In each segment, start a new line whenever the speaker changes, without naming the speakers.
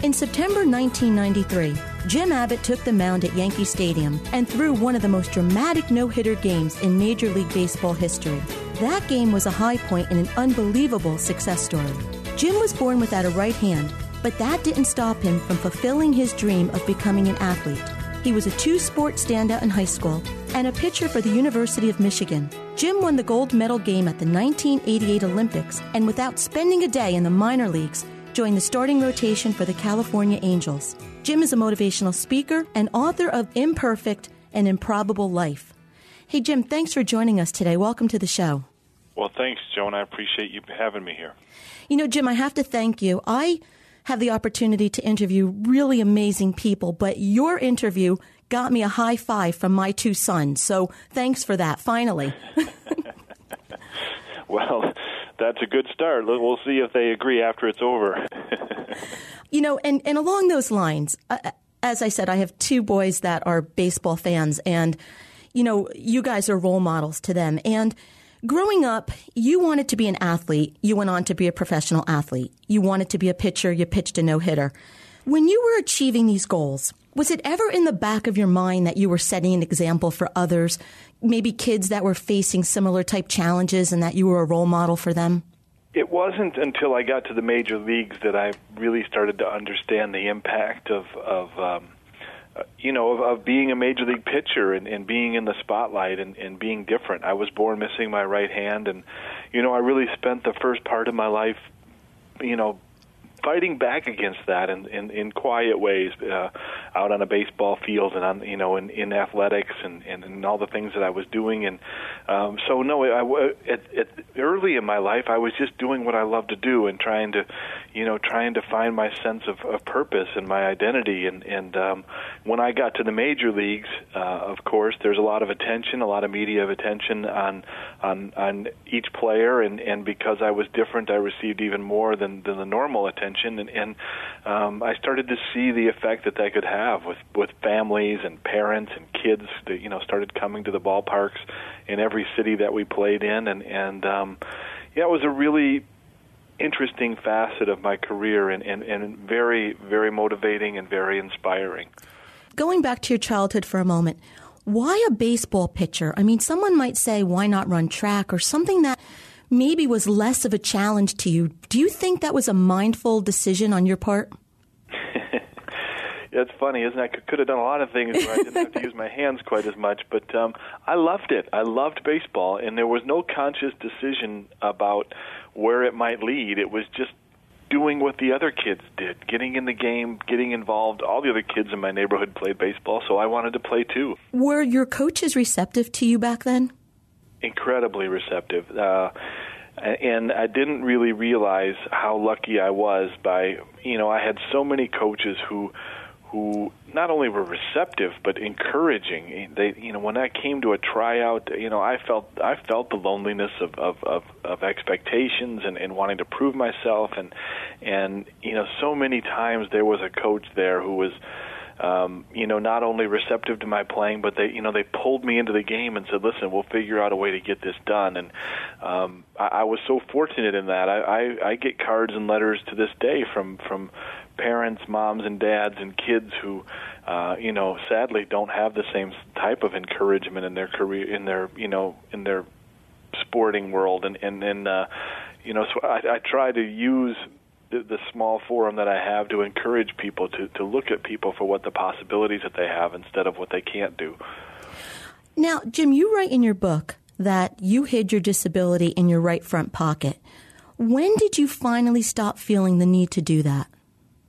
In September 1993, Jim Abbott took the mound at Yankee Stadium and threw one of the most dramatic no hitter games in Major League Baseball history. That game was a high point in an unbelievable success story. Jim was born without a right hand, but that didn't stop him from fulfilling his dream of becoming an athlete. He was a two sport standout in high school and a pitcher for the University of Michigan. Jim won the gold medal game at the 1988 Olympics and without spending a day in the minor leagues, joined the starting rotation for the California Angels. Jim is a motivational speaker and author of Imperfect and Improbable Life. Hey, Jim, thanks for joining us today. Welcome to the show.
Well, thanks, Joan. I appreciate you having me here.
You know, Jim, I have to thank you. I have the opportunity to interview really amazing people, but your interview got me a high five from my two sons. So thanks for that, finally.
well, that's a good start. We'll see if they agree after it's over.
you know, and, and along those lines, uh, as I said, I have two boys that are baseball fans, and, you know, you guys are role models to them. And growing up, you wanted to be an athlete. You went on to be a professional athlete. You wanted to be a pitcher. You pitched a no hitter. When you were achieving these goals, was it ever in the back of your mind that you were setting an example for others, maybe kids that were facing similar type challenges and that you were a role model for them?
It wasn't until I got to the major leagues that I really started to understand the impact of, of um, uh, you know, of, of being a major league pitcher and, and being in the spotlight and, and being different. I was born missing my right hand, and you know, I really spent the first part of my life, you know, fighting back against that in in, in quiet ways uh, out on a baseball field and on you know in, in athletics and, and and all the things that I was doing. And um, so no I, at, at early in my life I was just doing what I love to do and trying to you know trying to find my sense of, of purpose and my identity. And and um, when I got to the major leagues uh, of course there's a lot of attention a lot of media attention on on on each player. And and because I was different I received even more than than the normal attention attention, and, and um, I started to see the effect that that could have with with families and parents and kids that you know started coming to the ballparks in every city that we played in, and and um, yeah, it was a really interesting facet of my career and, and, and very very motivating and very inspiring.
Going back to your childhood for a moment, why a baseball pitcher? I mean, someone might say, why not run track or something that maybe was less of a challenge to you. Do you think that was a mindful decision on your part?
It's funny, isn't it? I could have done a lot of things where I didn't have to use my hands quite as much, but um, I loved it. I loved baseball, and there was no conscious decision about where it might lead. It was just doing what the other kids did, getting in the game, getting involved. All the other kids in my neighborhood played baseball, so I wanted to play too.
Were your coaches receptive to you back then?
Incredibly receptive. Uh, and I didn't really realize how lucky I was by, you know, I had so many coaches who who not only were receptive but encouraging. They, you know, when I came to a tryout, you know, I felt I felt the loneliness of of of, of expectations and, and wanting to prove myself, and and you know, so many times there was a coach there who was. Um, you know, not only receptive to my playing, but they, you know, they pulled me into the game and said, "Listen, we'll figure out a way to get this done." And um, I, I was so fortunate in that. I, I, I get cards and letters to this day from from parents, moms and dads, and kids who, uh, you know, sadly don't have the same type of encouragement in their career, in their, you know, in their sporting world, and and and uh, you know, so I, I try to use the, the small forum that I have to encourage people to to look at people for what the possibilities that they have instead of what they can't do.
Now, Jim, you write in your book that you hid your disability in your right front pocket. When did you finally stop feeling the need to do that?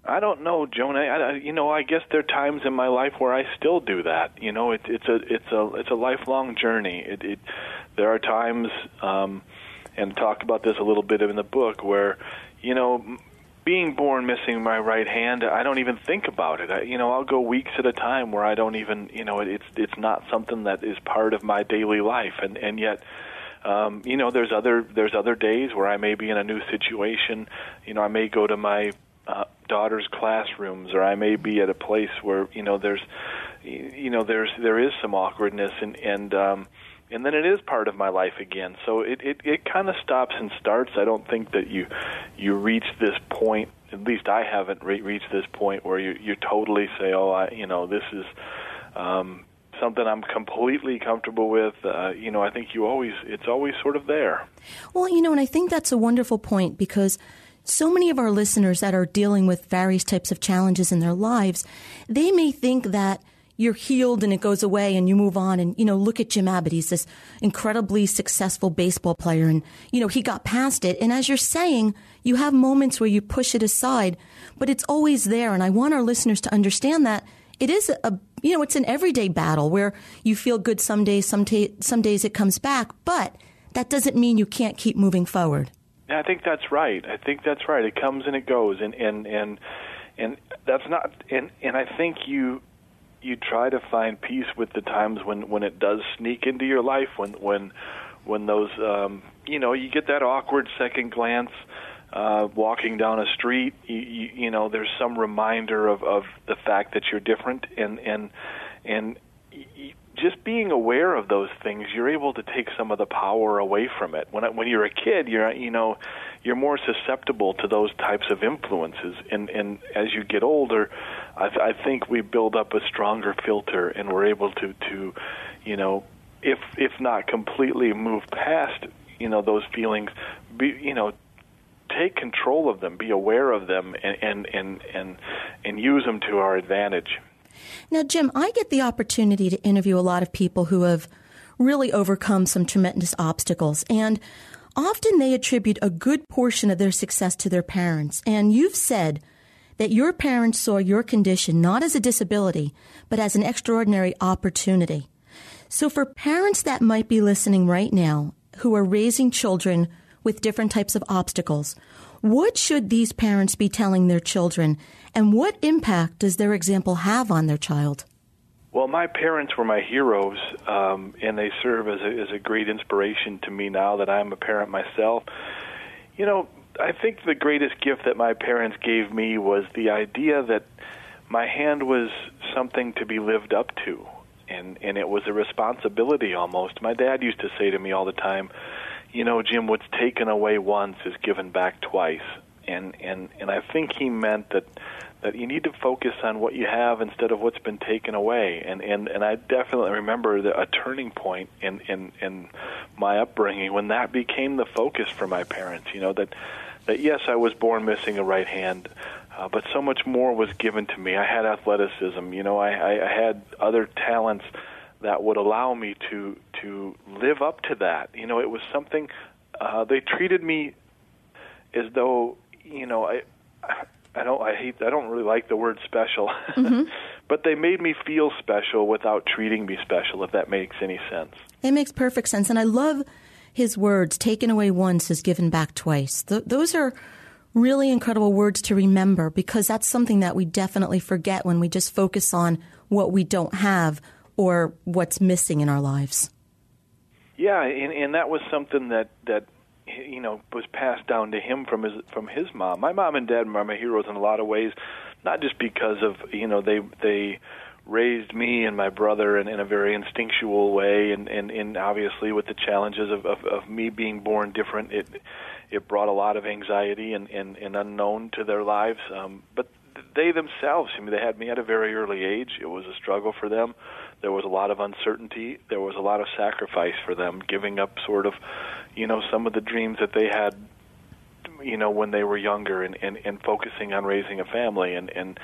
I don't know, Joan. I, I, you know, I guess there are times in my life where I still do that. You know, it, it's a it's a it's a lifelong journey. It, it there are times, um, and talk about this a little bit in the book, where you know, being born missing my right hand, I don't even think about it. I, you know, I'll go weeks at a time where I don't even, you know, it, it's it's not something that is part of my daily life, and and yet um, you know, there's other there's other days where I may be in a new situation. You know, I may go to my uh, daughter's classrooms, or I may be at a place where you know there's, you know, there's there is some awkwardness, and and um, and then it is part of my life again. So it it, it kind of stops and starts. I don't think that you you reach this point. At least I haven't re- reached this point where you you totally say, oh, I you know this is. Um, something I'm completely comfortable with. Uh, you know, I think you always, it's always sort of there.
Well, you know, and I think that's a wonderful point because so many of our listeners that are dealing with various types of challenges in their lives, they may think that you're healed and it goes away and you move on. And, you know, look at Jim Abbott. He's this incredibly successful baseball player and, you know, he got past it. And as you're saying, you have moments where you push it aside, but it's always there. And I want our listeners to understand that it is a, you know, it's an everyday battle where you feel good some days, some, ta- some days it comes back, but that doesn't mean you can't keep moving forward.
Yeah, I think that's right. I think that's right. It comes and it goes, and and and and that's not. And and I think you you try to find peace with the times when when it does sneak into your life, when when when those um, you know you get that awkward second glance. Uh, walking down a street, you, you, you know, there's some reminder of, of the fact that you're different, and and and just being aware of those things, you're able to take some of the power away from it. When when you're a kid, you're you know you're more susceptible to those types of influences, and and as you get older, I, th- I think we build up a stronger filter, and we're able to to you know if if not completely move past you know those feelings, be you know take control of them, be aware of them, and and and and, and use them to our advantage.
Now, Jim, I get the opportunity to interview a lot of people who have really overcome some tremendous obstacles. And often they attribute a good portion of their success to their parents. And you've said that your parents saw your condition not as a disability, but as an extraordinary opportunity. So, for parents that might be listening right now who are raising children with different types of obstacles, what should these parents be telling their children, and what impact does their example have on their child?
Well, my parents were my heroes, um, and they serve as a, as a great inspiration to me now that I'm a parent myself. You know, I think the greatest gift that my parents gave me was the idea that my hand was something to be lived up to, and and it was a responsibility almost. My dad used to say to me all the time, you know, Jim, what's taken away once is given back twice. And and and I think he meant that that you need to focus on what you have instead of what's been taken away. And and and I definitely remember the, a turning point in in in my upbringing when that became the focus for my parents. You know that that yes, I was born missing a right hand. Uh, but so much more was given to me. I had athleticism, you know. I, I, I had other talents that would allow me to to live up to that. You know, it was something uh, they treated me as though you know I I don't I hate I don't really like the word special, mm-hmm. but they made me feel special without treating me special. If that makes any sense,
it makes perfect sense, and I love his words. Taken away once is given back twice. Th- those are really incredible words to remember because that's something that we definitely forget when we just focus on what we don't have or what's missing in our lives.
Yeah, and, and that was something that that you know was passed down to him from his from his mom. My mom and dad are my heroes in a lot of ways, not just because of you know they they raised me and my brother in, in a very instinctual way, and, and, and obviously with the challenges of, of, of me being born different, it it brought a lot of anxiety and, and, and unknown to their lives. Um, but they themselves, I mean, they had me at a very early age. It was a struggle for them. There was a lot of uncertainty. There was a lot of sacrifice for them, giving up sort of, you know, some of the dreams that they had you know when they were younger and and, and focusing on raising a family and and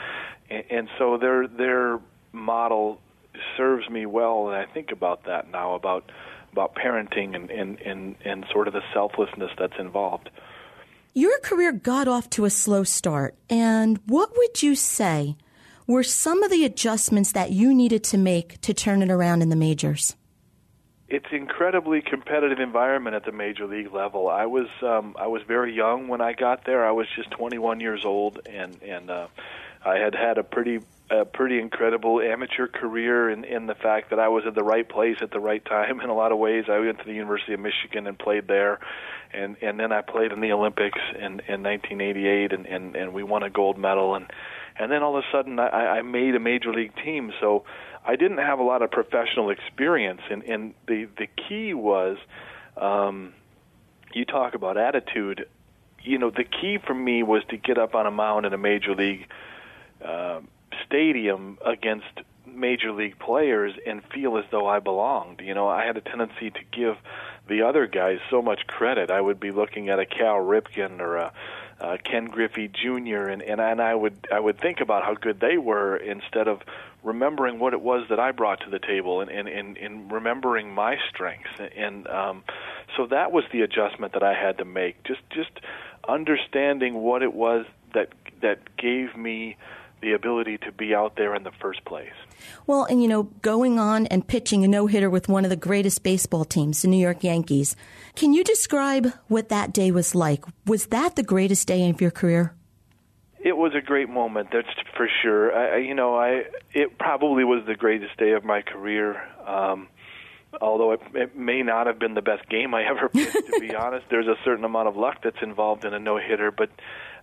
and so their their model serves me well, and I think about that now about about parenting and and and, and sort of the selflessness that's involved.
Your career got off to a slow start, and what would you say were some of the adjustments that you needed to make to turn it around in the majors?
It's incredibly competitive environment at the major league level. I was um, I was very young when I got there. I was just 21 years old, and and uh, I had had a pretty a pretty incredible amateur career in, in the fact that I was at the right place at the right time in a lot of ways. I went to the University of Michigan and played there, and and then I played in the Olympics in in 1988, and and and we won a gold medal, and and then all of a sudden I, I made a major league team. So I didn't have a lot of professional experience, and and the the key was, um, you talk about attitude. You know, the key for me was to get up on a mound in a major league. Uh, stadium against major league players and feel as though I belonged. You know, I had a tendency to give the other guys so much credit. I would be looking at a Cal Ripken or a uh, Ken Griffey Jr. and and and I would I would think about how good they were instead of remembering what it was that I brought to the table and and and, and remembering my strengths and um, so that was the adjustment that I had to make. Just just understanding what it was that that gave me the ability to be out there in the first place.
Well, and you know, going on and pitching a no hitter with one of the greatest baseball teams, the New York Yankees. Can you describe what that day was like? Was that the greatest day of your career?
It was a great moment, that's for sure. I, you know, I it probably was the greatest day of my career. Um, although it, it may not have been the best game I ever pitched, to be honest. There's a certain amount of luck that's involved in a no hitter, but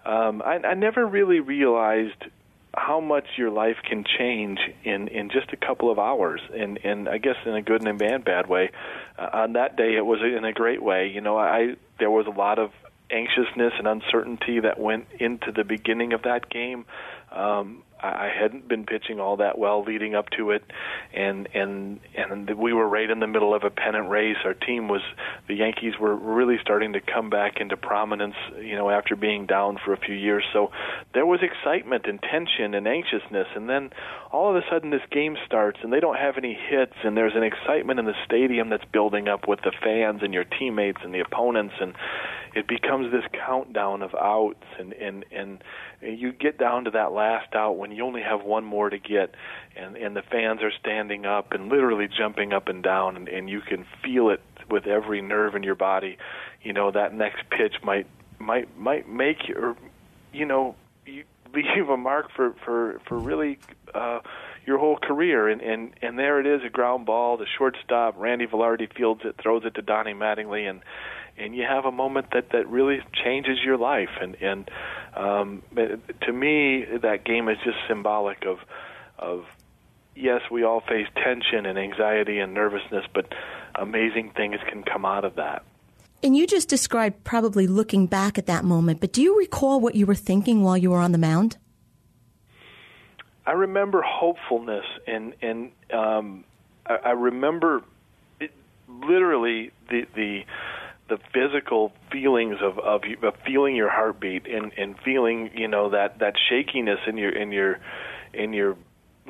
um, I, I never really realized how much your life can change in in just a couple of hours and and I guess in a good and a bad bad way uh, on that day it was in a great way you know I there was a lot of anxiousness and uncertainty that went into the beginning of that game um I hadn't been pitching all that well leading up to it, and and and we were right in the middle of a pennant race. Our team was the Yankees were really starting to come back into prominence, you know, after being down for a few years. So there was excitement and tension and anxiousness, and then all of a sudden this game starts, and they don't have any hits, and there's an excitement in the stadium that's building up with the fans and your teammates and the opponents, and it becomes this countdown of outs and and and you get down to that last out when you only have one more to get and and the fans are standing up and literally jumping up and down and, and you can feel it with every nerve in your body. You know that next pitch might might might make your you know you leave a mark for for for really uh your whole career. And and and there it is a ground ball the shortstop. Randy Velarde fields it throws it to Donnie Mattingly and and you have a moment that that really changes your life. And and um to me that game is just symbolic of of yes we all face tension and anxiety and nervousness but amazing things can come out of that.
And you just described probably looking back at that moment but do you recall what you were thinking while you were on the mound?
I remember hopefulness and and um I, I remember it, literally the the the physical feelings of, of of feeling your heartbeat and and feeling you know that that shakiness in your in your in your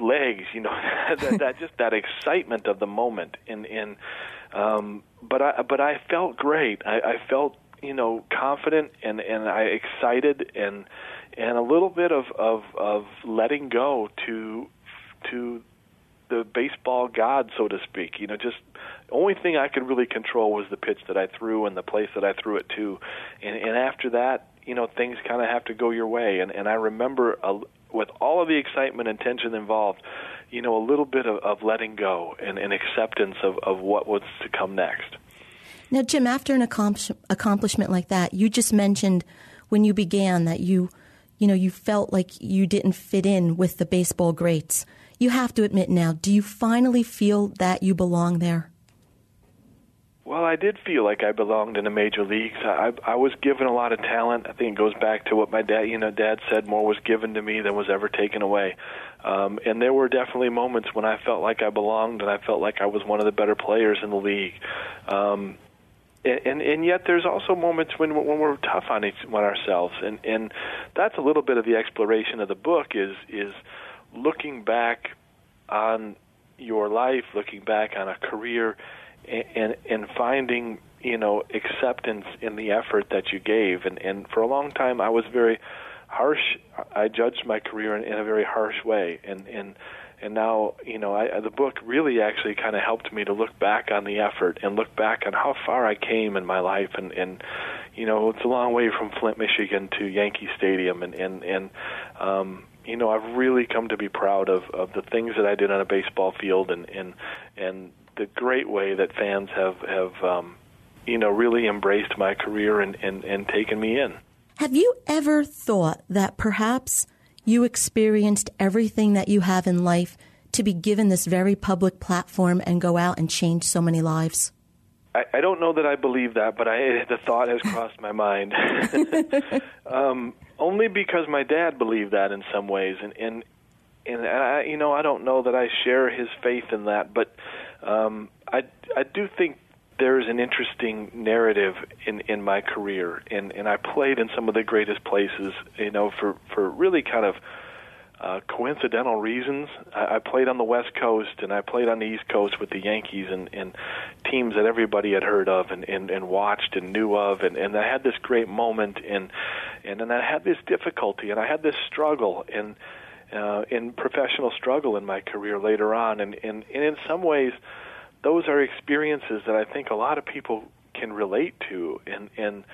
legs you know that, that just that excitement of the moment. And and um but I but I felt great. I, I felt you know confident and and I excited and and a little bit of of of letting go to to the baseball god so to speak you know just the only thing I could really control was the pitch that I threw and the place that I threw it to. And, and after that, you know things kind of have to go your way. And and I remember a, with all of the excitement and tension involved, you know, a little bit of, of letting go and, and acceptance of, of what was to come next.
Now, Jim, after an accomplishment like that, you just mentioned when you began that you, you know, you felt like you didn't fit in with the baseball greats. You have to admit now, do you finally feel that you belong there?
Well, I did feel like I belonged in the major leagues. I, I was given a lot of talent. I think it goes back to what my dad, you know, dad said more was given to me than was ever taken away. Um, and there were definitely moments when I felt like I belonged and I felt like I was one of the better players in the league. Um, and, and yet there's also moments when when we're tough on each on ourselves, and and that's a little bit of the exploration of the book is is looking back on your life, looking back on a career and and and finding you know acceptance in the effort that you gave. And and for a long time I was very harsh. I judged my career in, in a very harsh way. And and and now you know I, the book really actually kind of helped me to look back on the effort and look back on how far I came in my life and and you know it's a long way from Flint Michigan to Yankee Stadium and and and um you know I've really come to be proud of of the things that I did on a baseball field and and and the great way that fans have have um, you know really embraced my career and, and, and taken me in.
Have you ever thought that perhaps you experienced everything that you have in life to be given this very public platform and go out and change so many lives?
I, I don't know that I believe that, but I, the thought has crossed my mind. um, only because my dad believed that in some ways, and and and I, you know, I don't know that I share his faith in that, but um, I I do think there's an interesting narrative in in my career, and and I played in some of the greatest places, you know, for for really kind of. Uh, coincidental reasons. I, I played on the West Coast and I played on the East Coast with the Yankees and, and teams that everybody had heard of and, and, and watched and knew of, and, and I had this great moment and and then I had this difficulty and I had this struggle and uh, in professional struggle in my career later on, and, and, and in some ways, those are experiences that I think a lot of people can relate to, and and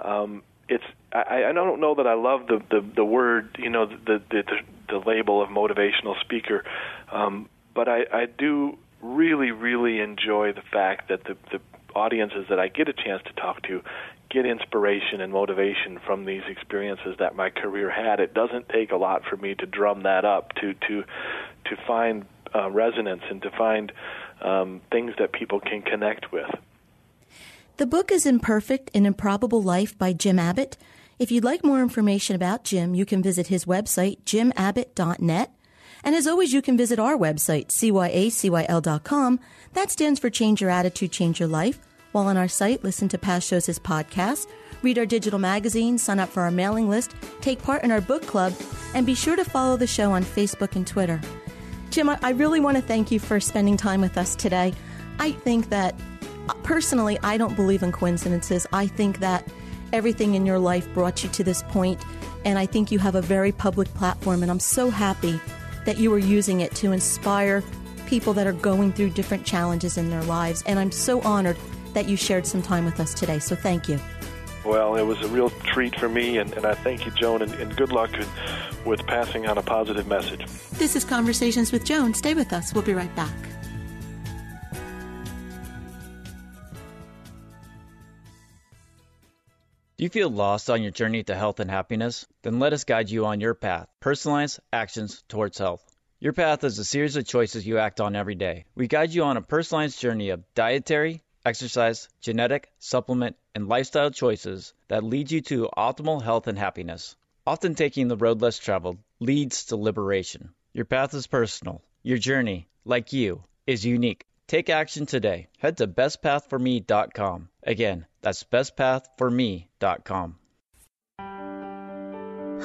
um, it's I, I don't know that I love the the, the word you know the, the the label of motivational speaker, um, but I, I do really really enjoy the fact that the the audiences that I get a chance to talk to get inspiration and motivation from these experiences that my career had. It doesn't take a lot for me to drum that up to to to find uh, resonance and to find um, things that people can connect with.
The book is Imperfect An Improbable Life by Jim Abbott. If you'd like more information about Jim, you can visit his website, jimabbott.net. And as always, you can visit our website, cyacyl.com. That stands for Change Your Attitude, Change Your Life. While on our site, listen to past shows as podcasts, read our digital magazine, sign up for our mailing list, take part in our book club, and be sure to follow the show on Facebook and Twitter. Jim, I really want to thank you for spending time with us today. I think that personally, I don't believe in coincidences. I think that everything in your life brought you to this point, and I think you have a very public platform, and I'm so happy that you are using it to inspire people that are going through different challenges in their lives. And I'm so honored that you shared some time with us today. So thank you.
Well, it was a real treat for me, and, and I thank you, Joan, and, and good luck with passing on a positive message.
This is Conversations with Joan. Stay with us. We'll be right back.
Do you feel lost on your journey to health and happiness? Then let us guide you on your path. Personalized actions towards health. Your path is a series of choices you act on every day. We guide you on a personalized journey of dietary, exercise, genetic, supplement, and lifestyle choices that lead you to optimal health and happiness. Often taking the road less traveled leads to liberation. Your path is personal. Your journey, like you, is unique. Take action today. Head to bestpathforme.com. Again, that's bestpathforme.com.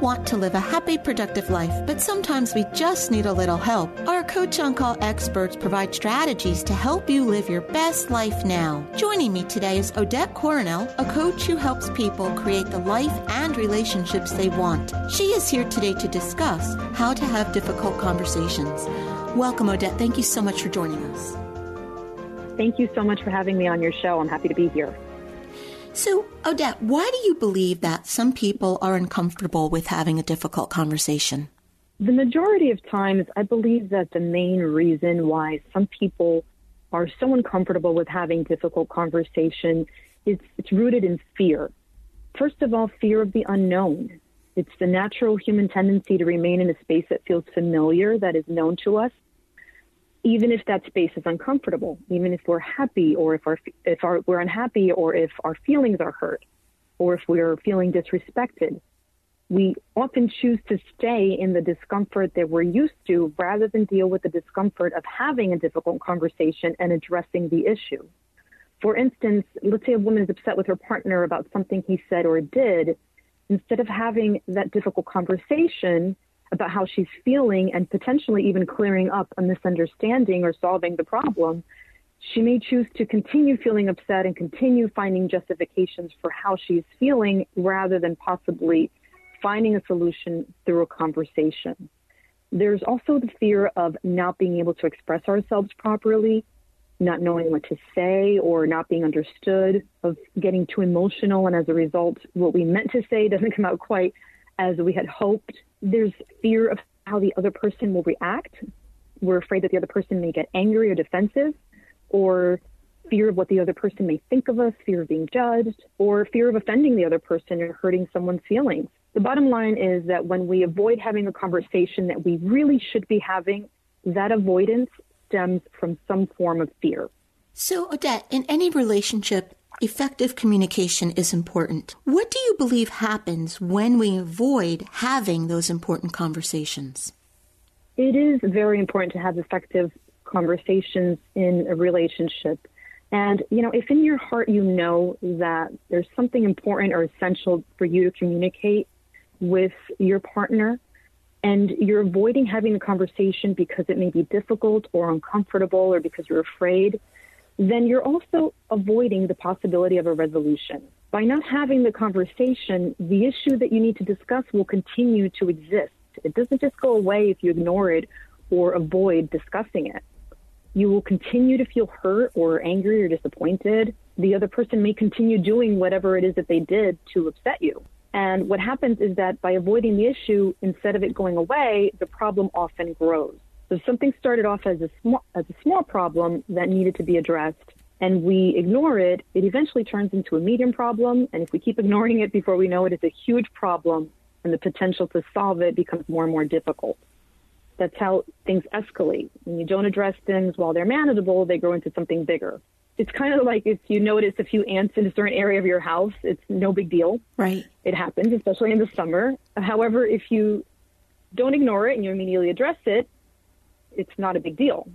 Want to live a happy, productive life, but sometimes we just need a little help. Our Coach on Call experts provide strategies to help you live your best life now. Joining me today is Odette Coronel, a coach who helps people create the life and relationships they want. She is here today to discuss how to have difficult conversations. Welcome, Odette. Thank you so much for joining us.
Thank you so much for having me on your show. I'm happy to be here.
So, Odette, why do you believe that some people are uncomfortable with having a difficult conversation?
The majority of times, I believe that the main reason why some people are so uncomfortable with having difficult conversation is it's rooted in fear. First of all, fear of the unknown. It's the natural human tendency to remain in a space that feels familiar, that is known to us, even if that space is uncomfortable, even if we're happy or if our if our, we're unhappy or if our feelings are hurt or if we're feeling disrespected, we often choose to stay in the discomfort that we're used to rather than deal with the discomfort of having a difficult conversation and addressing the issue. For instance, let's say a woman is upset with her partner about something he said or did. Instead of having that difficult conversation, about how she's feeling and potentially even clearing up a misunderstanding or solving the problem, she may choose to continue feeling upset and continue finding justifications for how she's feeling rather than possibly finding a solution through a conversation. There's also the fear of not being able to express ourselves properly, not knowing what to say or not being understood, of getting too emotional, and as a result, what we meant to say doesn't come out quite as we had hoped. There's fear of how the other person will react. We're afraid that the other person may get angry or defensive, or fear of what the other person may think of us, fear of being judged, or fear of offending the other person or hurting someone's feelings. The bottom line is that when we avoid having a conversation that we really should be having, that avoidance stems from some form of fear.
So, Odette, in any relationship, effective communication is important. What do you believe happens when we avoid having those important conversations?
It is very important to have effective conversations in a relationship. And, you know, if in your heart you know that there's something important or essential for you to communicate with your partner, and you're avoiding having the conversation because it may be difficult or uncomfortable or because you're afraid, then you're also avoiding the possibility of a resolution. By not having the conversation, the issue that you need to discuss will continue to exist. It doesn't just go away if you ignore it or avoid discussing it. You will continue to feel hurt or angry or disappointed. The other person may continue doing whatever it is that they did to upset you. And what happens is that by avoiding the issue, instead of it going away, the problem often grows. So something started off as a small as a small problem that needed to be addressed, and we ignore it, it eventually turns into a medium problem. And if we keep ignoring it before we know it, it's a huge problem, and the potential to solve it becomes more and more difficult. That's how things escalate. When you don't address things while they're manageable, they grow into something bigger. It's kind of like if you notice a few ants in a certain area of your house, it's no big deal.
Right.
It happens, especially in the summer. However, if you don't ignore it and you immediately address it, it's not a big deal.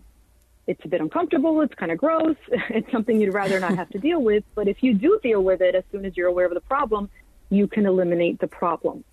It's a bit uncomfortable. It's kind of gross. It's something you'd rather not have to deal with. But if you do deal with it as soon as you're aware of the problem, you can eliminate the problem.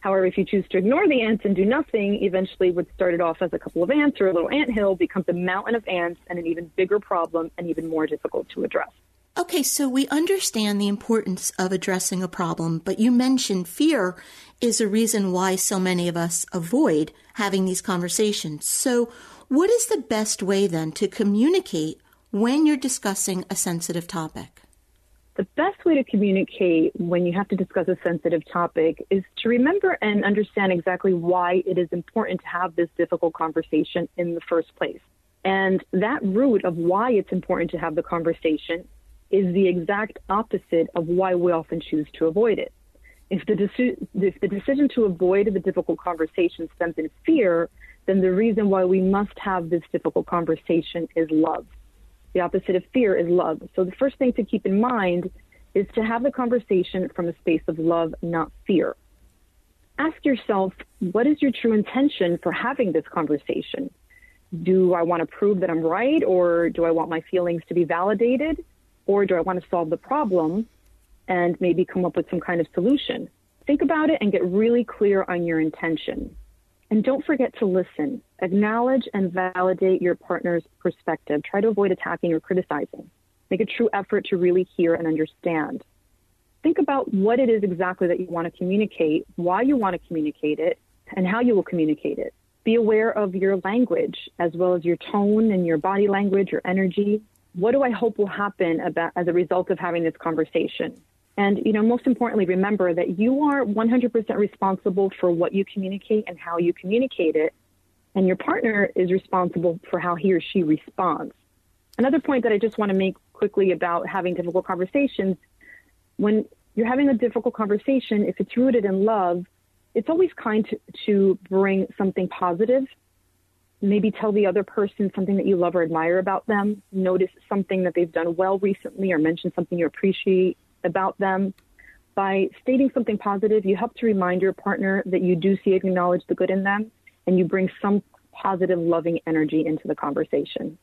However, if you choose to ignore the ants and do nothing, eventually what started off as a couple of ants or a little ant hill becomes a mountain of ants and an even bigger problem and even more difficult to address.
Okay, so we understand the importance of addressing a problem, but you mentioned fear is a reason why so many of us avoid having these conversations. So, what is the best way then to communicate when you're discussing a sensitive topic?
The best way to communicate when you have to discuss a sensitive topic is to remember and understand exactly why it is important to have this difficult conversation in the first place. And that root of why it's important to have the conversation is the exact opposite of why we often choose to avoid it. If the, deci- if the decision to avoid the difficult conversation stems in fear, then the reason why we must have this difficult conversation is love. The opposite of fear is love. So the first thing to keep in mind is to have the conversation from a space of love, not fear. Ask yourself, what is your true intention for having this conversation? Do I want to prove that I'm right or do I want my feelings to be validated? Or do I want to solve the problem and maybe come up with some kind of solution? Think about it and get really clear on your intention. And don't forget to listen. Acknowledge and validate your partner's perspective. Try to avoid attacking or criticizing. Make a true effort to really hear and understand. Think about what it is exactly that you want to communicate, why you want to communicate it, and how you will communicate it. Be aware of your language as well as your tone and your body language, your energy. What do I hope will happen about, as a result of having this conversation? And, you know, most importantly, remember that you are 100% responsible for what you communicate and how you communicate it. And your partner is responsible for how he or she responds. Another point that I just want to make quickly about having difficult conversations when you're having a difficult conversation, if it's rooted in love, it's always kind to, to bring something positive. Maybe tell the other person something that you love or admire about them. Notice something that they've done well recently or mention something you appreciate about them. By stating something positive, you help to remind your partner that you do see and acknowledge the good in them, and you bring some positive, loving energy into the conversation.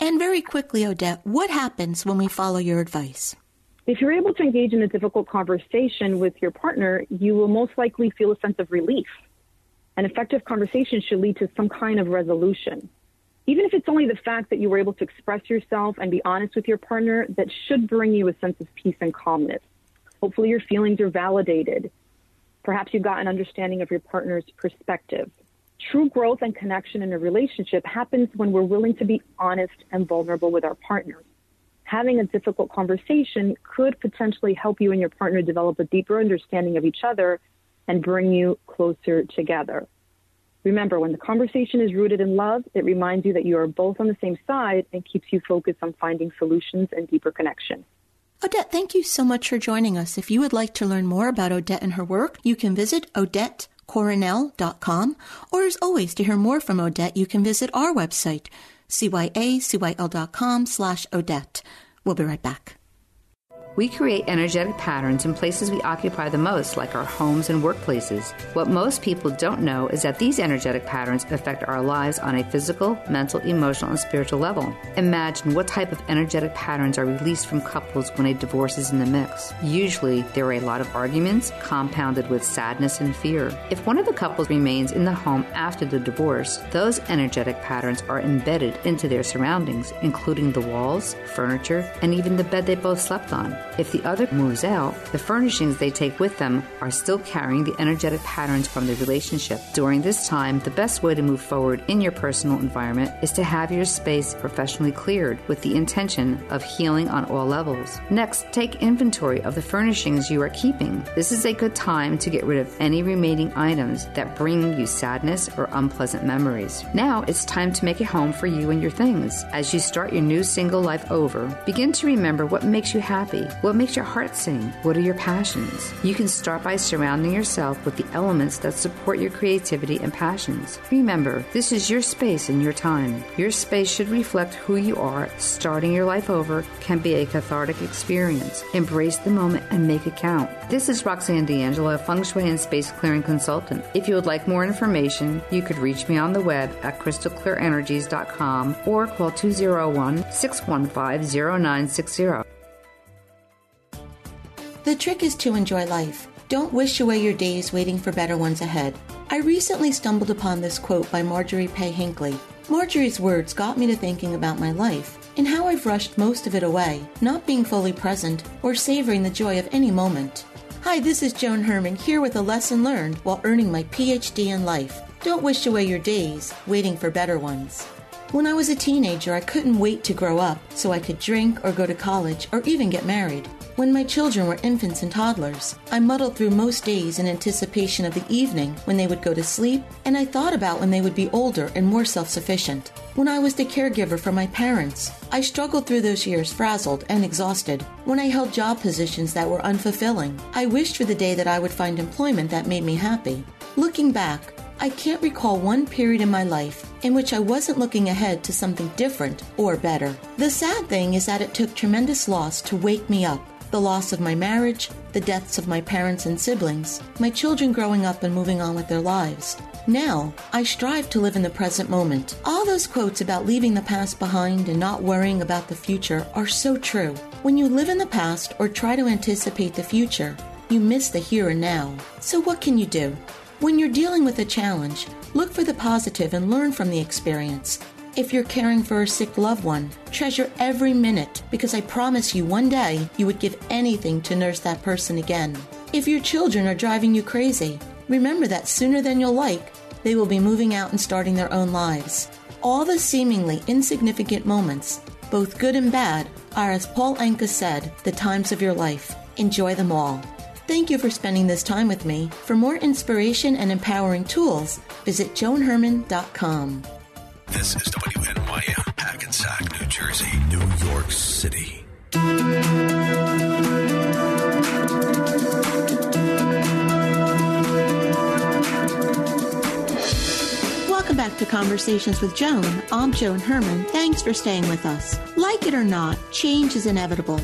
And very quickly, Odette, what happens when we follow your advice?
If you're able to engage in a difficult conversation with your partner, you will most likely feel a sense of relief. An effective conversation should lead to some kind of resolution even if it's only the fact that you were able to express yourself and be honest with your partner, that should bring you a sense of peace and calmness. Hopefully, your feelings are validated. Perhaps you've got an understanding of your partner's perspective. True growth and connection in a relationship happens when we're willing to be honest and vulnerable with our partners. Having a difficult conversation could potentially help you and your partner develop a deeper understanding of each other and bring you closer together. Remember, when the conversation is rooted in love, it reminds you that you are both on the same side and keeps you focused on finding solutions and deeper connection.
Odette, thank you so much for joining us. If you would like to learn more about Odette and her work, you can visit odettecoronel.com. Or as always, to hear more from Odette, you can visit our website, cyacyl.com slash Odette. We'll be right back.
We create energetic patterns in places we occupy the most, like our homes and workplaces. What most people don't know is that these energetic patterns affect our lives on a physical, mental, emotional, and spiritual level. Imagine what type of energetic patterns are released from couples when a divorce is in the mix. Usually, there are a lot of arguments, compounded with sadness and fear. If one of the couples remains in the home after the divorce, those energetic patterns are embedded into their surroundings, including the walls, furniture, and even the bed they both slept on. If the other moves out, the furnishings they take with them are still carrying the energetic patterns from the relationship. During this time, the best way to move forward in your personal environment is to have your space professionally cleared with the intention of healing on all levels. Next, take inventory of the furnishings you are keeping. This is a good time to get rid of any remaining items that bring you sadness or unpleasant memories. Now it's time to make a home for you and your things. As you start your new single life over, begin to remember what makes you happy what makes your heart sing? What are your passions? You can start by surrounding yourself with the elements that support your creativity and passions. Remember, this is your space and your time. Your space should reflect who you are. Starting your life over can be a cathartic experience. Embrace the moment and make it count. This is Roxanne D'Angelo, a Feng Shui and Space Clearing Consultant. If you would like more information, you could reach me on the web at crystalclearenergies.com or call 201 615 0960.
The trick is to enjoy life. Don't wish away your days waiting for better ones ahead. I recently stumbled upon this quote by Marjorie Pay Hinckley. Marjorie's words got me to thinking about my life and how I've rushed most of it away, not being fully present or savoring the joy of any moment. Hi, this is Joan Herman here with a lesson learned while earning my PhD in life. Don't wish away your days waiting for better ones. When I was a teenager, I couldn't wait to grow up so I could drink or go to college or even get married. When my children were infants and toddlers, I muddled through most days in anticipation of the evening when they would go to sleep, and I thought about when they would be older and more self sufficient. When I was the caregiver for my parents, I struggled through those years frazzled and exhausted. When I held job positions that were unfulfilling, I wished for the day that I would find employment that made me happy. Looking back, I can't recall one period in my life in which I wasn't looking ahead to something different or better. The sad thing is that it took tremendous loss to wake me up the loss of my marriage, the deaths of my parents and siblings, my children growing up and moving on with their lives. Now, I strive to live in the present moment. All those quotes about leaving the past behind and not worrying about the future are so true. When you live in the past or try to anticipate the future, you miss the here and now. So, what can you do? When you're dealing with a challenge, look for the positive and learn from the experience. If you're caring for a sick loved one, treasure every minute because I promise you one day you would give anything to nurse that person again. If your children are driving you crazy, remember that sooner than you'll like, they will be moving out and starting their own lives. All the seemingly insignificant moments, both good and bad, are, as Paul Anka said, the times of your life. Enjoy them all. Thank you for spending this time with me. For more inspiration and empowering tools, visit joanherman.com.
This is WNYM, Hackensack, New Jersey, New York City.
Welcome back to Conversations with Joan. I'm Joan Herman. Thanks for staying with us. Like it or not, change is inevitable.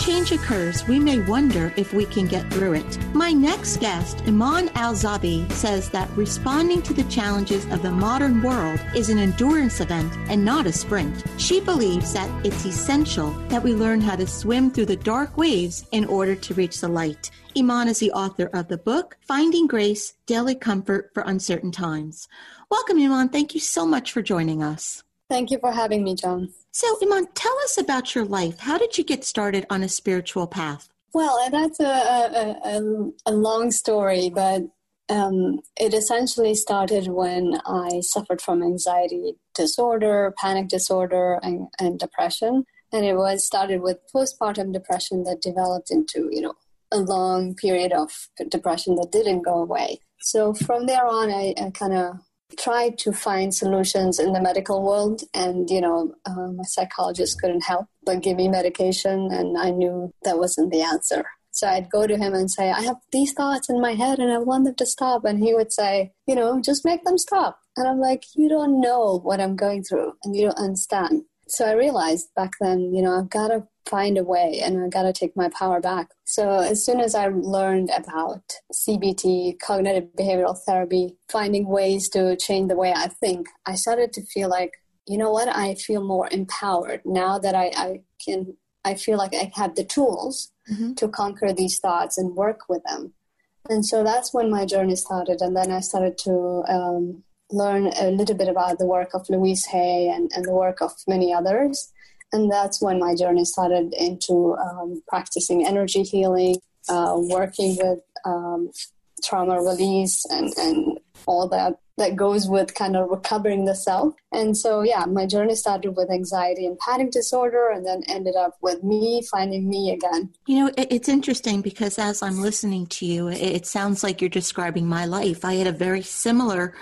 Change occurs, we may wonder if we can get through it. My next guest, Iman Al Zabi, says that responding to the challenges of the modern world is an endurance event and not a sprint. She believes that it's essential that we learn how to swim through the dark waves in order to reach the light. Iman is the author of the book, Finding Grace Daily Comfort for Uncertain Times. Welcome, Iman. Thank you so much for joining us.
Thank you for having me, Joan.
So, Iman, tell us about your life. How did you get started on a spiritual path?
Well, that's a, a, a, a long story, but um, it essentially started when I suffered from anxiety disorder, panic disorder, and, and depression. And it was started with postpartum depression that developed into, you know, a long period of depression that didn't go away. So from there on, I, I kind of tried to find solutions in the medical world and you know uh, my psychologist couldn't help but give me medication and i knew that wasn't the answer. So i'd go to him and say i have these thoughts in my head and i want them to stop. And he would say you know just make them stop. And i'm like you don't know what i'm going through and you don't understand. So i realized back then you know i've got to find a way and I got to take my power back. So as soon as I learned about CBT, cognitive behavioral therapy, finding ways to change the way I think, I started to feel like, you know what, I feel more empowered now that I, I can, I feel like I have the tools mm-hmm. to conquer these thoughts and work with them. And so that's when my journey started. And then I started to um, learn a little bit about the work of Louise Hay and, and the work of many others and that's when my journey started into um, practicing energy healing, uh, working with um, trauma release, and, and all that that goes with kind of recovering the self. And so, yeah, my journey started with anxiety and panic disorder, and then ended up with me finding me again.
You know, it's interesting because as I'm listening to you, it sounds like you're describing my life. I had a very similar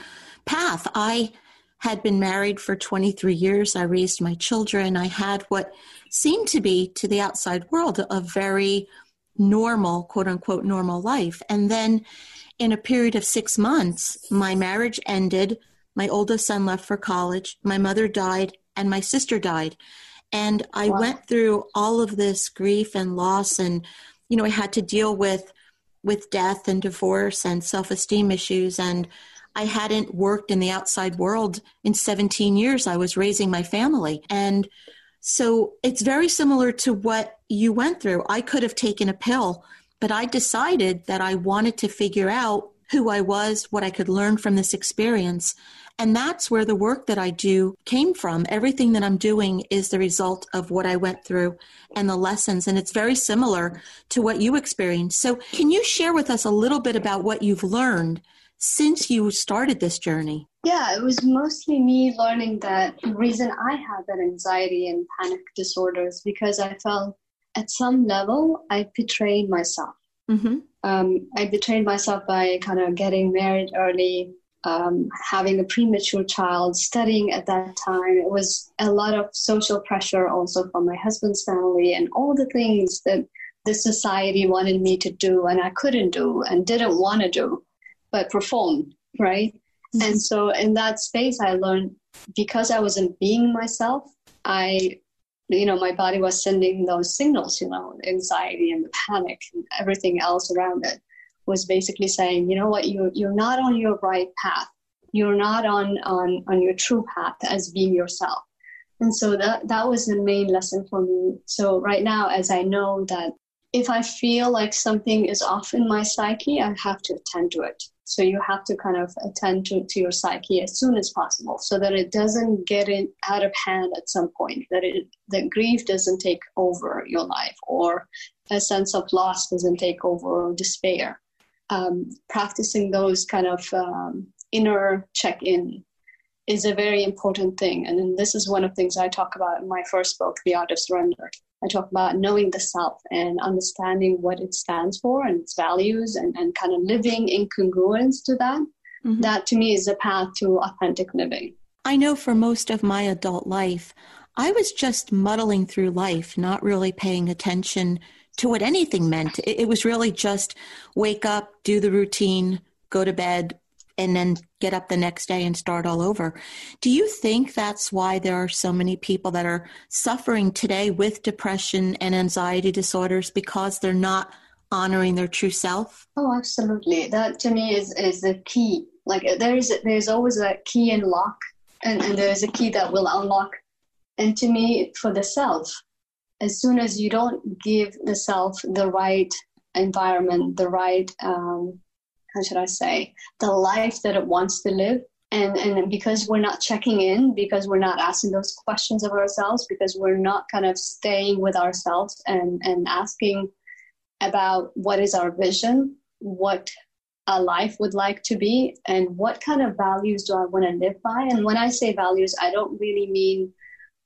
path. I had been married for 23 years. I raised my children. I had what seemed to be to the outside world a very normal, quote unquote, normal life. And then in a period of six months, my marriage ended. My oldest son left for college. My mother died and my sister died. And I wow. went through all of this grief and loss and, you know, I had to deal with with death and divorce and self-esteem issues and I hadn't worked in the outside world in 17 years. I was raising my family. And so it's very similar to what you went through. I could have taken a pill, but I decided that I wanted to figure out who I was, what I could learn from this experience. And that's where the work that I do came from. Everything that I'm doing is the result of what I went through and the lessons. And it's very similar to what you experienced. So, can you share with us a little bit about what you've learned since you started this journey?
Yeah, it was mostly me learning that the reason I had that anxiety and panic disorders because I felt at some level I betrayed myself. Mm-hmm. Um, I betrayed myself by kind of getting married early, um, having a premature child, studying at that time. It was a lot of social pressure also from my husband's family and all the things that the society wanted me to do and I couldn't do and didn't want to do but performed, right? Mm-hmm. And so in that space, I learned because I wasn't being myself, I, you know, my body was sending those signals, you know, anxiety and the panic and everything else around it was basically saying, you know what, you, you're not on your right path. You're not on, on, on your true path as being yourself. And so that that was the main lesson for me. So right now, as I know that if I feel like something is off in my psyche, I have to attend to it. So you have to kind of attend to, to your psyche as soon as possible so that it doesn't get in, out of hand at some point, that it that grief doesn't take over your life or a sense of loss doesn't take over or despair. Um, practicing those kind of um, inner check-in is a very important thing. And this is one of the things I talk about in my first book, The Art of Surrender. I talk about knowing the self and understanding what it stands for and its values and, and kind of living in congruence to that. Mm-hmm. That to me is a path to authentic living.
I know for most of my adult life, I was just muddling through life, not really paying attention to what anything meant. It, it was really just wake up, do the routine, go to bed, and then get up the next day and start all over. Do you think that's why there are so many people that are suffering today with depression and anxiety disorders because they're not honoring their true self?
Oh, absolutely. That to me is is the key. Like there is there's always a key and lock, and, and there's a key that will unlock. And to me, for the self, as soon as you don't give the self the right environment, the right um, how should I say, the life that it wants to live. And, and because we're not checking in, because we're not asking those questions of ourselves, because we're not kind of staying with ourselves and, and asking about what is our vision, what a life would like to be, and what kind of values do I want to live by. And when I say values, I don't really mean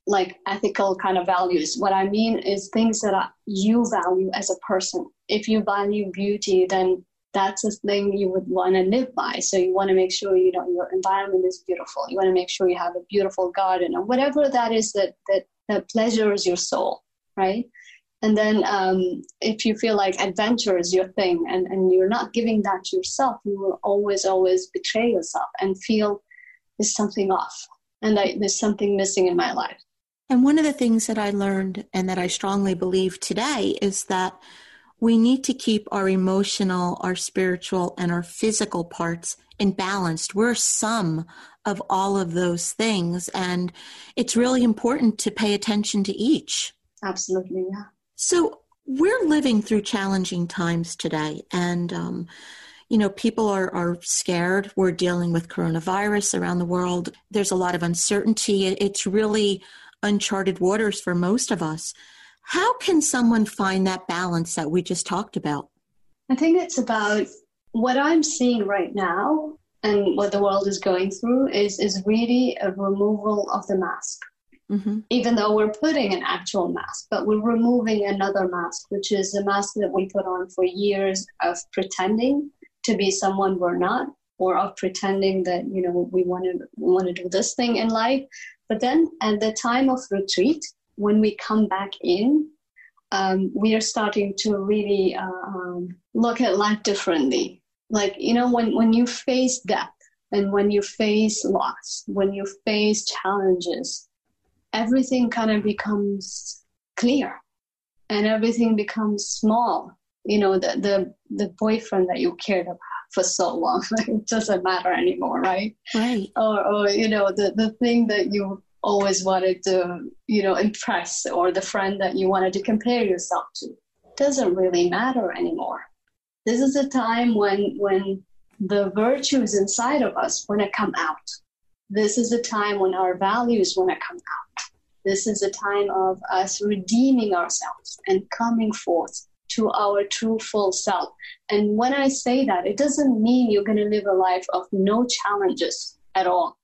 like ethical kind of values. What I mean is things that you value as a person. If you value beauty, then that's a thing you would want to live by. So you want to make sure you know your environment is beautiful. You want to make sure you have a beautiful garden or whatever that is that that, that pleasures your soul, right? And then um, if you feel like adventure is your thing and, and you're not giving that to yourself, you will always, always betray yourself and feel there's something off and I, there's something missing in my life.
And one of the things that I learned and that I strongly believe today is that we need to keep our emotional, our spiritual, and our physical parts in balance. We're some of all of those things, and it's really important to pay attention to each.
Absolutely, yeah.
So, we're living through challenging times today, and um, you know, people are, are scared. We're dealing with coronavirus around the world. There's a lot of uncertainty. It's really uncharted waters for most of us. How can someone find that balance that we just talked about?
I think it's about what I'm seeing right now and what the world is going through is, is really a removal of the mask. Mm-hmm. Even though we're putting an actual mask, but we're removing another mask, which is the mask that we put on for years of pretending to be someone we're not, or of pretending that you know we want to want to do this thing in life. But then at the time of retreat, when we come back in, um, we are starting to really uh, um, look at life differently. Like, you know, when, when you face death and when you face loss, when you face challenges, everything kind of becomes clear and everything becomes small. You know, the, the, the boyfriend that you cared about for so long, it doesn't matter anymore, right?
Right.
Or, or you know, the, the thing that you always wanted to, you know, impress or the friend that you wanted to compare yourself to doesn't really matter anymore. This is a time when when the virtues inside of us want to come out. This is a time when our values want to come out. This is a time of us redeeming ourselves and coming forth to our true full self. And when I say that, it doesn't mean you're going to live a life of no challenges at all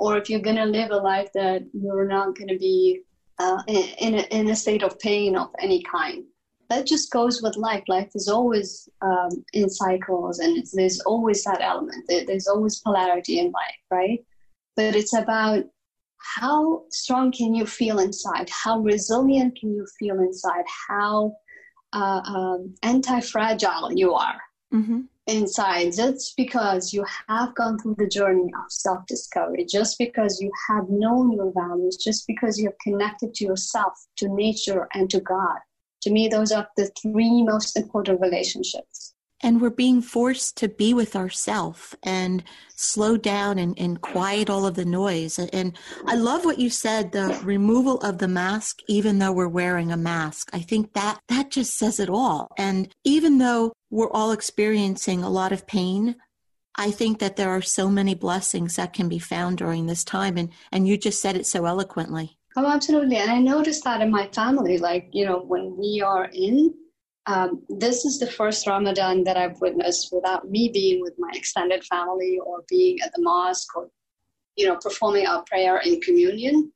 or if you're to live a life that you're not to be uh, in, a, in a state of pain of any kind. That just goes with life. Life is always um, in cycles, and there's always that element. There's always polarity in life, right? But it's about how strong can you feel inside? How resilient can you feel inside? How uh, um, anti-fragile you are. Mm-hmm inside just because you have gone through the journey of self discovery, just because you have known your values, just because you have connected to yourself, to nature, and to God. To me, those are the three most important relationships.
And we're being forced to be with ourself and slow down and, and quiet all of the noise. And I love what you said, the removal of the mask, even though we're wearing a mask. I think that that just says it all. And even though we're all experiencing a lot of pain, I think that there are so many blessings that can be found during this time. And, and you just said it so eloquently.
Oh, absolutely. And I noticed that in my family, like, you know, when we are in um, this is the first Ramadan that I've witnessed without me being with my extended family or being at the mosque or, you know, performing our prayer in communion.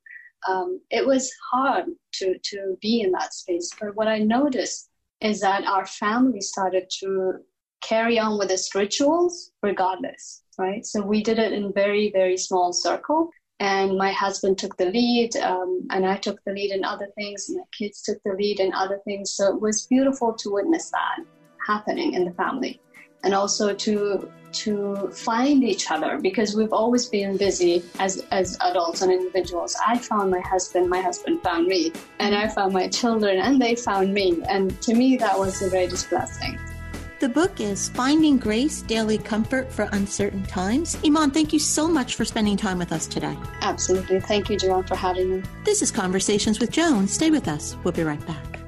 Um, it was hard to, to be in that space. But what I noticed is that our family started to carry on with its rituals regardless, right? So we did it in very, very small circle and my husband took the lead um, and i took the lead in other things and the kids took the lead in other things. So it was beautiful to witness that happening in the family. And also to to find each other because we've always been busy as as adults and individuals. I found my husband my husband found me and i found my children and they found me. And to me that was the greatest blessing
the book is Finding Grace Daily Comfort for Uncertain Times. Iman, thank you so much for spending time with us today.
Absolutely. Thank you, Joan, for having me.
This is Conversations with Joan. Stay with us. We'll be right back.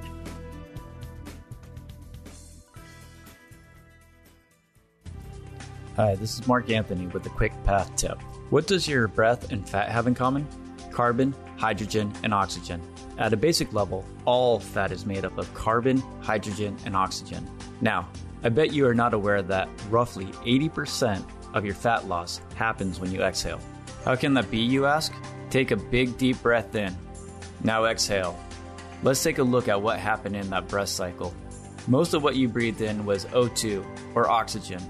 Hi, this is Mark Anthony with a quick path tip. What does your breath and fat have in common? Carbon, hydrogen, and oxygen. At a basic level, all fat is made up of carbon, hydrogen, and oxygen. Now, I bet you are not aware that roughly 80% of your fat loss happens when you exhale. How can that be, you ask? Take a big deep breath in. Now exhale. Let's take a look at what happened in that breath cycle. Most of what you breathed in was O2, or oxygen.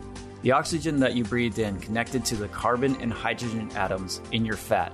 The oxygen that you breathed in connected to the carbon and hydrogen atoms in your fat.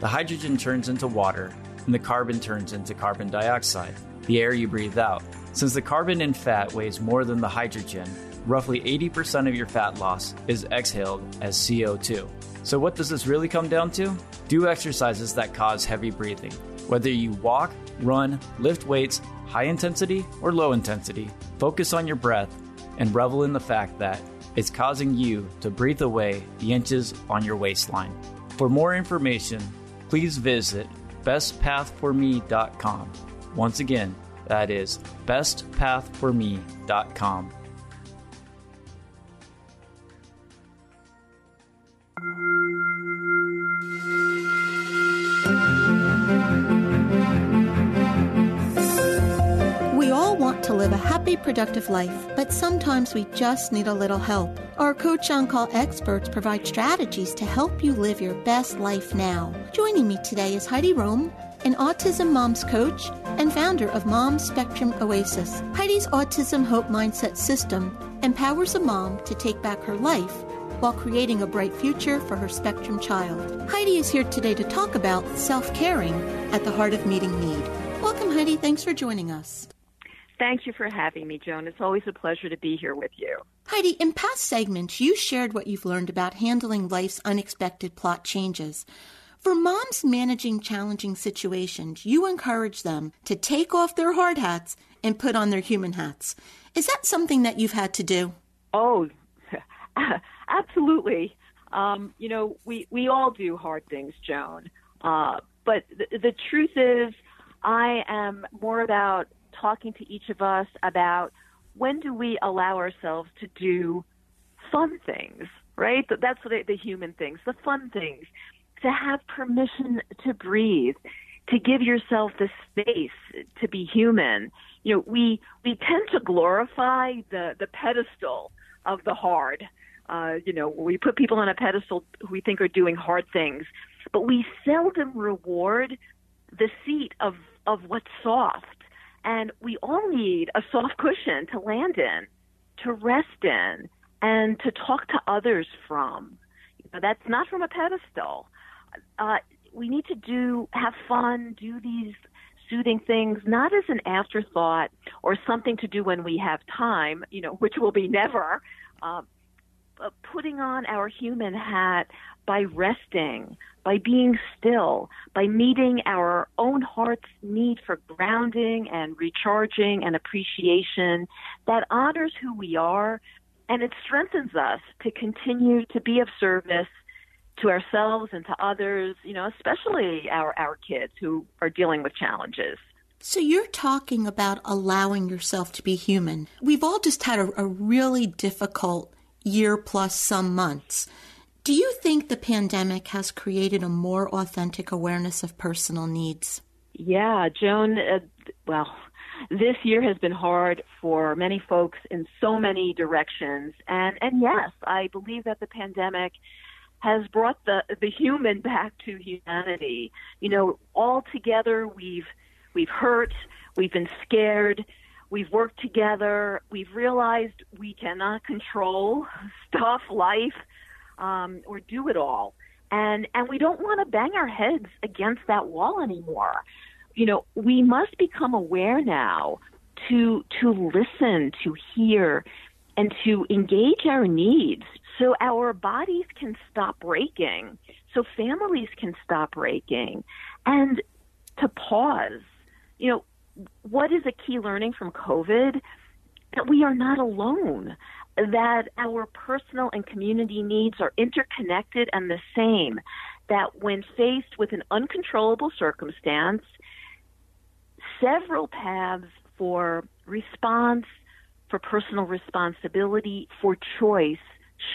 The hydrogen turns into water, and the carbon turns into carbon dioxide, the air you breathe out. Since the carbon in fat weighs more than the hydrogen, roughly 80% of your fat loss is exhaled as CO2. So, what does this really come down to? Do exercises that cause heavy breathing. Whether you walk, run, lift weights, high intensity or low intensity, focus on your breath and revel in the fact that it's causing you to breathe away the inches on your waistline. For more information, please visit bestpathforme.com. Once again, that is bestpathforme.com.
We all want to live a happy, productive life, but sometimes we just need a little help. Our Coach on Call experts provide strategies to help you live your best life now. Joining me today is Heidi Rome an autism mom's coach and founder of Mom Spectrum Oasis. Heidi's Autism Hope Mindset System empowers a mom to take back her life while creating a bright future for her spectrum child. Heidi is here today to talk about self caring at the heart of meeting need. Welcome, Heidi. Thanks for joining us.
Thank you for having me, Joan. It's always a pleasure to be here with you.
Heidi, in past segments, you shared what you've learned about handling life's unexpected plot changes. For moms managing challenging situations, you encourage them to take off their hard hats and put on their human hats. Is that something that you've had to do?
Oh, absolutely. Um, you know, we, we all do hard things, Joan. Uh, but th- the truth is, I am more about talking to each of us about when do we allow ourselves to do fun things, right? That's the, the human things, the fun things to have permission to breathe, to give yourself the space to be human. You know, we we tend to glorify the the pedestal of the hard. Uh, you know, we put people on a pedestal who we think are doing hard things, but we seldom reward the seat of of what's soft. And we all need a soft cushion to land in, to rest in, and to talk to others from. You know, that's not from a pedestal uh, we need to do have fun, do these soothing things not as an afterthought or something to do when we have time, you know, which will be never. Uh, but putting on our human hat by resting, by being still, by meeting our own heart's need for grounding and recharging and appreciation that honors who we are and it strengthens us to continue to be of service to ourselves and to others, you know, especially our, our kids who are dealing with challenges.
So you're talking about allowing yourself to be human. We've all just had a, a really difficult year plus some months. Do you think the pandemic has created a more authentic awareness of personal needs?
Yeah, Joan, uh, well, this year has been hard for many folks in so many directions. And, and yes, I believe that the pandemic has brought the, the human back to humanity. You know, all together we've, we've hurt, we've been scared, we've worked together, we've realized we cannot control stuff, life, um, or do it all. And, and we don't want to bang our heads against that wall anymore you know, we must become aware now to to listen, to hear, and to engage our needs so our bodies can stop breaking, so families can stop breaking, and to pause. You know, what is a key learning from COVID? That we are not alone, that our personal and community needs are interconnected and the same, that when faced with an uncontrollable circumstance, several paths for response, for personal responsibility, for choice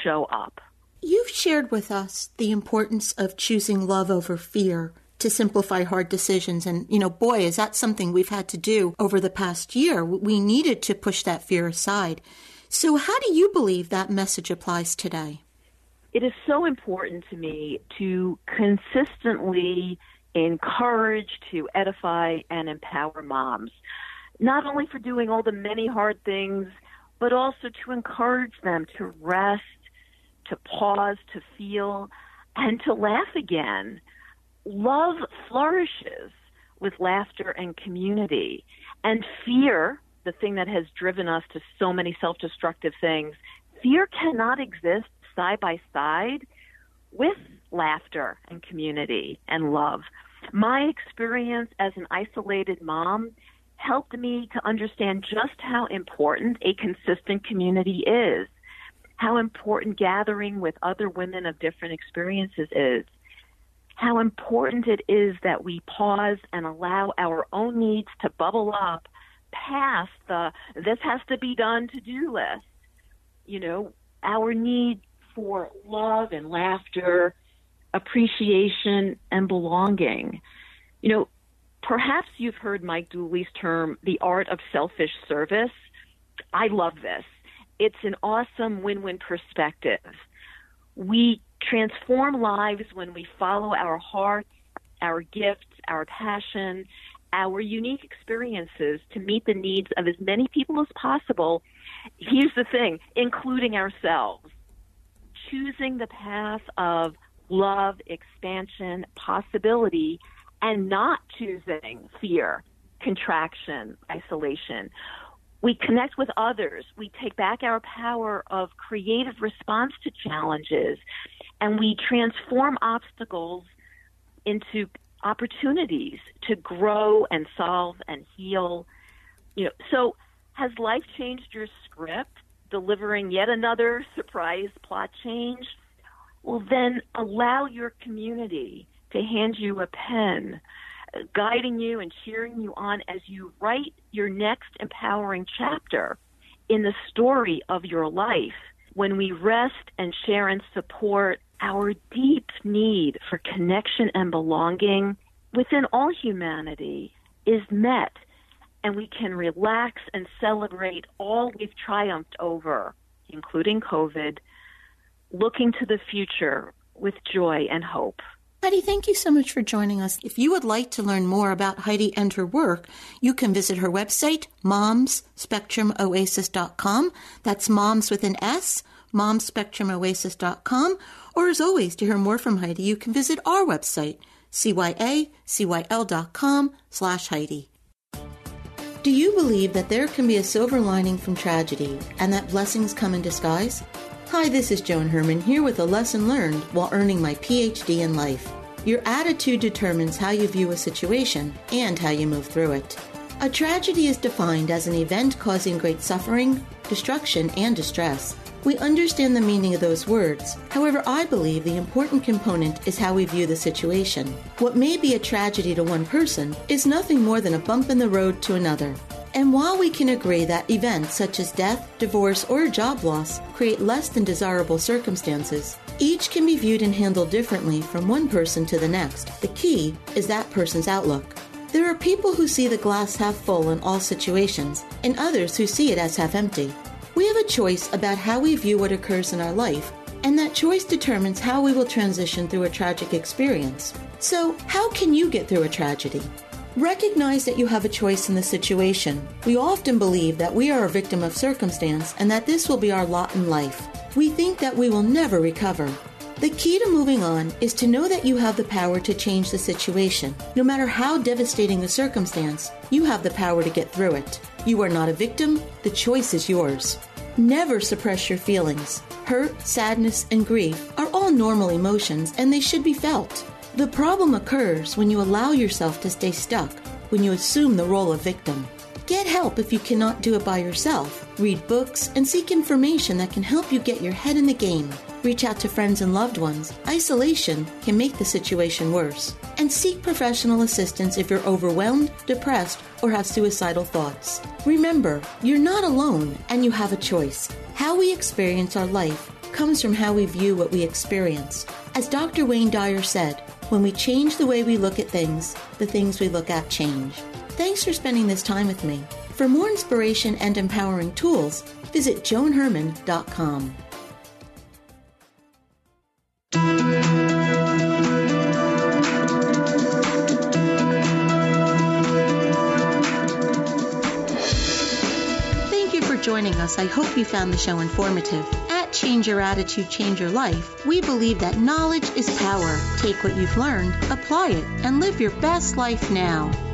show up.
You've shared with us the importance of choosing love over fear to simplify hard decisions. And, you know, boy, is that something we've had to do over the past year. We needed to push that fear aside. So, how do you believe that message applies today?
It is so important to me to consistently encourage, to edify, and empower moms, not only for doing all the many hard things, but also to encourage them to rest, to pause, to feel, and to laugh again. Love flourishes with laughter and community. And fear, the thing that has driven us to so many self destructive things, fear cannot exist side by side with laughter and community and love. My experience as an isolated mom helped me to understand just how important a consistent community is, how important gathering with other women of different experiences is, how important it is that we pause and allow our own needs to bubble up past the this has to be done to do list. You know, our need for love and laughter appreciation, and belonging. You know, perhaps you've heard Mike Dooley's term, the art of selfish service. I love this. It's an awesome win win perspective. We transform lives when we follow our hearts, our gifts, our passion, our unique experiences to meet the needs of as many people as possible. Here's the thing, including ourselves. Choosing the path of love, expansion, possibility, and not choosing fear, contraction, isolation. We connect with others. We take back our power of creative response to challenges, and we transform obstacles into opportunities to grow and solve and heal. You know, so has life changed your script, delivering yet another surprise plot change? well, then allow your community to hand you a pen, guiding you and cheering you on as you write your next empowering chapter in the story of your life. When we rest and share and support our deep need for connection and belonging within all humanity is met, and we can relax and celebrate all we've triumphed over, including COVID looking to the future with joy and hope.
Heidi, thank you so much for joining us. If you would like to learn more about Heidi and her work, you can visit her website, momsspectrumoasis.com. That's moms with an S, momsspectrumoasis.com. Or as always, to hear more from Heidi, you can visit our website, cyacyl.com slash Heidi. Do you believe that there can be a silver lining from tragedy and that blessings come in disguise? Hi, this is Joan Herman here with a lesson learned while earning my PhD in life. Your attitude determines how you view a situation and how you move through it. A tragedy is defined as an event causing great suffering, destruction, and distress. We understand the meaning of those words. However, I believe the important component is how we view the situation. What may be a tragedy to one person is nothing more than a bump in the road to another. And while we can agree that events such as death, divorce, or job loss create less than desirable circumstances, each can be viewed and handled differently from one person to the next. The key is that person's outlook. There are people who see the glass half full in all situations, and others who see it as half empty. We have a choice about how we view what occurs in our life, and that choice determines how we will transition through a tragic experience. So, how can you get through a tragedy? Recognize that you have a choice in the situation. We often believe that we are a victim of circumstance and that this will be our lot in life. We think that we will never recover. The key to moving on is to know that you have the power to change the situation. No matter how devastating the circumstance, you have the power to get through it. You are not a victim, the choice is yours. Never suppress your feelings. Hurt, sadness, and grief are all normal emotions and they should be felt. The problem occurs when you allow yourself to stay stuck, when you assume the role of victim. Get help if you cannot do it by yourself. Read books and seek information that can help you get your head in the game. Reach out to friends and loved ones. Isolation can make the situation worse. And seek professional assistance if you're overwhelmed, depressed, or have suicidal thoughts. Remember, you're not alone and you have a choice. How we experience our life comes from how we view what we experience. As Dr. Wayne Dyer said, when we change the way we look at things, the things we look at change. Thanks for spending this time with me. For more inspiration and empowering tools, visit joanherman.com. Thank you for joining us. I hope you found the show informative. Change Your Attitude, Change Your Life, we believe that knowledge is power. Take what you've learned, apply it, and live your best life now.